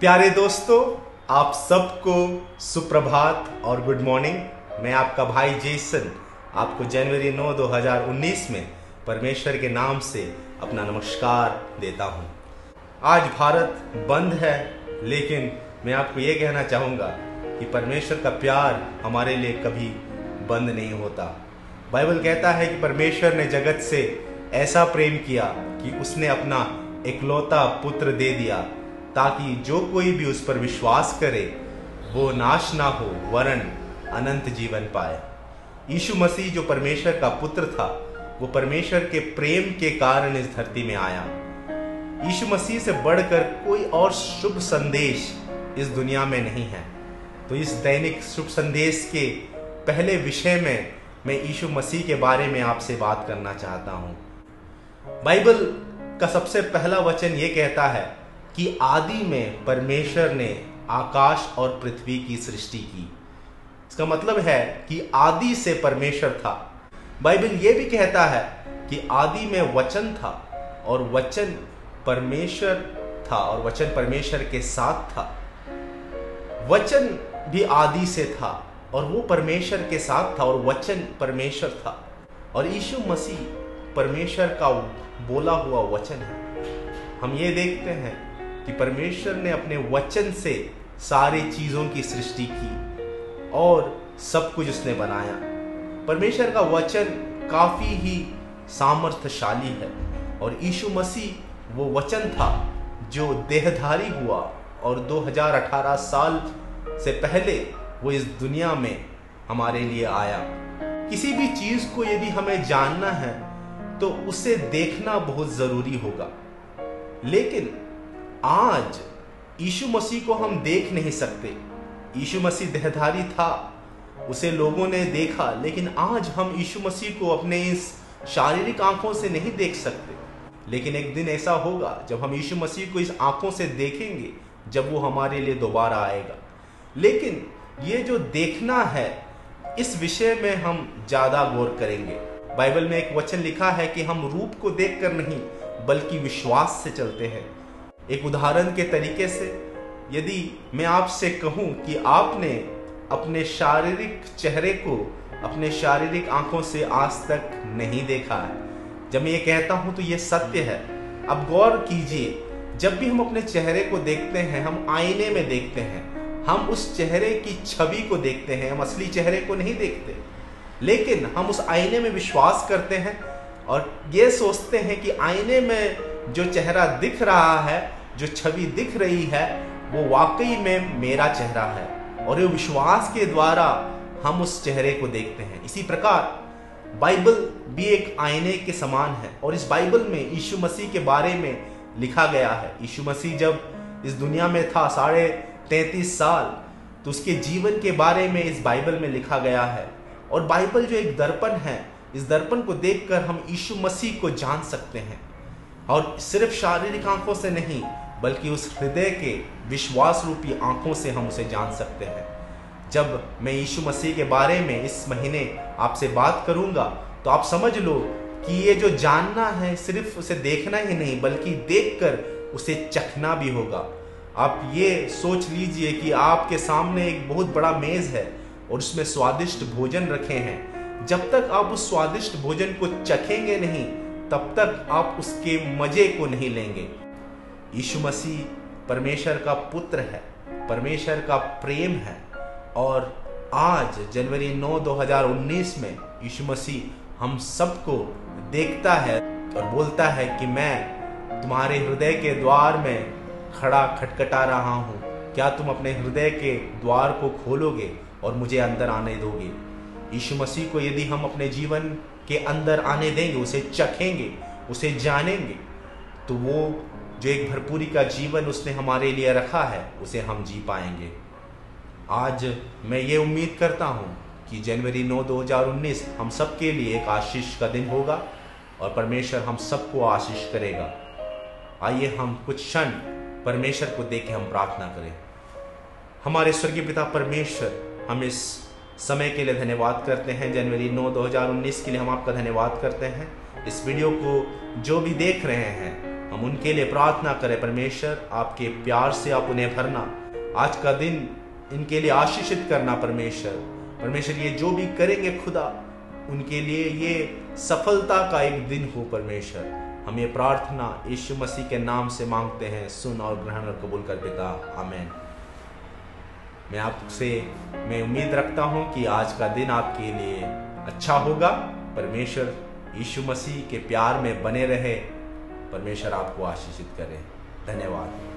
प्यारे दोस्तों, आप सबको सुप्रभात और गुड मॉर्निंग मैं आपका भाई जेसन, आपको जनवरी 9 2019 में परमेश्वर के नाम से अपना नमस्कार देता हूँ। आज भारत बंद है, लेकिन मैं आपको ये कहना चाहूँगा कि परमेश्वर का प्यार हमारे लिए कभी बंद नहीं होता। बाइबल कहता है कि परमेश्वर ने जगत से ऐसा प्रेम किया कि उसने अपना इकलौता पुत्र दे दिया। ताकि जो कोई भी उस पर विश्वास करे, वो नाश ना हो वरण अनंत जीवन पाए। यीशु मसीह जो परमेश्वर का पुत्र था, वो परमेश्वर के प्रेम के कारण इस धरती में आया। यीशु मसीह से बढ़कर कोई और शुभ संदेश इस दुनिया में नहीं है। तो इस दैनिक शुभ संदेश के पहले विषय में मैं यीशु मसीह के बारे में आपसे बात करना चाहता हूँ। बाइबल का सबसे पहला वचन ये कहता है कि आदि में परमेश्वर ने आकाश और पृथ्वी की सृष्टि की। इसका मतलब है कि आदि से परमेश्वर था। बाइबल ये भी कहता है कि आदि में वचन था और वचन परमेश्वर था और वचन परमेश्वर के साथ था। वचन भी आदि से था और वो परमेश्वर के साथ था और वचन परमेश्वर था। और यीशु मसीह परमेश्वर का बोला हुआ वचन है। हम ये देखते हैं कि परमेश्वर ने अपने वचन से सारी चीज़ों की सृष्टि की और सब कुछ उसने बनाया। परमेश्वर का वचन काफ़ी ही सामर्थ्यशाली है और यीशु मसीह वो वचन था जो देहधारी हुआ और 2018 साल से पहले वो इस दुनिया में हमारे लिए आया। किसी भी चीज़ को यदि हमें जानना है तो उसे देखना बहुत ज़रूरी होगा। लेकिन आज यीशु मसीह को हम देख नहीं सकते। यीशु मसीह देहधारी था, उसे लोगों ने देखा, लेकिन आज हम यीशु मसीह को अपने इस शारीरिक आँखों से नहीं देख सकते। लेकिन एक दिन ऐसा होगा, जब हम यीशु मसीह को इस आँखों से देखेंगे, जब वो हमारे लिए दोबारा आएगा। लेकिन ये जो देखना है, इस विषय में हम ज़्यादा गौर करेंगे। बाइबल में एक वचन लिखा है कि हम रूप को देखकर नहीं, बल्कि विश्वास से चलते हैं। एक उदाहरण के तरीके से, यदि मैं आपसे कहूँ कि आपने अपने शारीरिक चेहरे को अपने शारीरिक आँखों से आज तक नहीं देखा है। जब मैं ये कहता हूँ तो ये सत्य है। अब गौर कीजिए, जब भी हम अपने चेहरे को देखते हैं, हम आईने में देखते हैं, हम उस चेहरे की छवि को देखते हैं, हम असली चेहरे को नहीं देखते। लेकिन हम उस आईने में विश्वास करते हैं और ये सोचते हैं कि आईने में जो चेहरा दिख रहा है जो छवि दिख रही है, वो वाकई में मेरा चेहरा है और ये विश्वास के द्वारा हम उस चेहरे को देखते हैं। इसी प्रकार, बाइबल भी एक आईने के समान है और इस बाइबल में यीशु मसीह के बारे में लिखा गया है। यीशु मसीह जब इस दुनिया में था, साढ़े तैतीस साल तो उसके जीवन के बारे में इस बाइबल में लिखा गया है। और बाइबल जो एक दर्पण है, इस दर्पण को देखकर हम यीशु मसीह को जान सकते हैं। और सिर्फ़ शारीरिक आँखों से नहीं, बल्कि उस हृदय के विश्वास रूपी आँखों से हम उसे जान सकते हैं। जब मैं यीशु मसीह के बारे में इस महीने आपसे बात करूँगा तो आप समझ लो कि ये जो जानना है सिर्फ़ उसे देखना ही नहीं, बल्कि देखकर उसे चखना भी होगा। आप ये सोच लीजिए कि आपके सामने एक बहुत बड़ा मेज है और उसमें स्वादिष्ट भोजन रखे हैं। जब तक आप उस स्वादिष्ट भोजन को चखेंगे नहीं तब तक आप उसके मज़े को नहीं लेंगे। यीशु मसीह परमेश्वर का पुत्र है, परमेश्वर का प्रेम है और आज, जनवरी 9 2019 में यीशु मसीह हम सबको देखता है और बोलता है कि मैं तुम्हारे हृदय के द्वार में खड़ा खटखटा रहा हूँ। क्या तुम अपने हृदय के द्वार को खोलोगे और मुझे अंदर आने दोगे? यीशु मसीह को यदि हम अपने जीवन के अंदर आने देंगे, उसे चखेंगे, उसे जानेंगे। तो वो जो एक भरपूरी का जीवन उसने हमारे लिए रखा है, उसे हम जी पाएँगे। आज मैं ये उम्मीद करता हूँ कि जनवरी 9 2019 हम सबके लिए एक आशीष का दिन होगा और परमेश्वर हम सबको आशीष करेगा। आइए हम कुछ क्षण परमेश्वर को देख के हम प्रार्थना करें। हमारे स्वर्गीय पिता परमेश्वर, हम इस समय के लिए धन्यवाद करते हैं। जनवरी 9 2019 के लिए हम आपका धन्यवाद करते हैं। इस वीडियो को जो भी देख रहे हैं, हम उनके लिए प्रार्थना करें। परमेश्वर, आपके प्यार से आप उन्हें भरना। आज का दिन इनके लिए आशीषित करना परमेश्वर। परमेश्वर, ये जो भी करेंगे खुदा, उनके लिए ये सफलता का एक दिन हो परमेश्वर। हम ये प्रार्थना यीशु मसीह के नाम से मांगते हैं। सुन और ग्रहण और कबूल कर पिता। आमेन। मैं आपसे, मैं उम्मीद रखता हूँ कि आज का दिन आपके लिए अच्छा होगा। परमेश्वर यीशु मसीह के प्यार में बने रहे। परमेश्वर आपको आशीषित करे। धन्यवाद।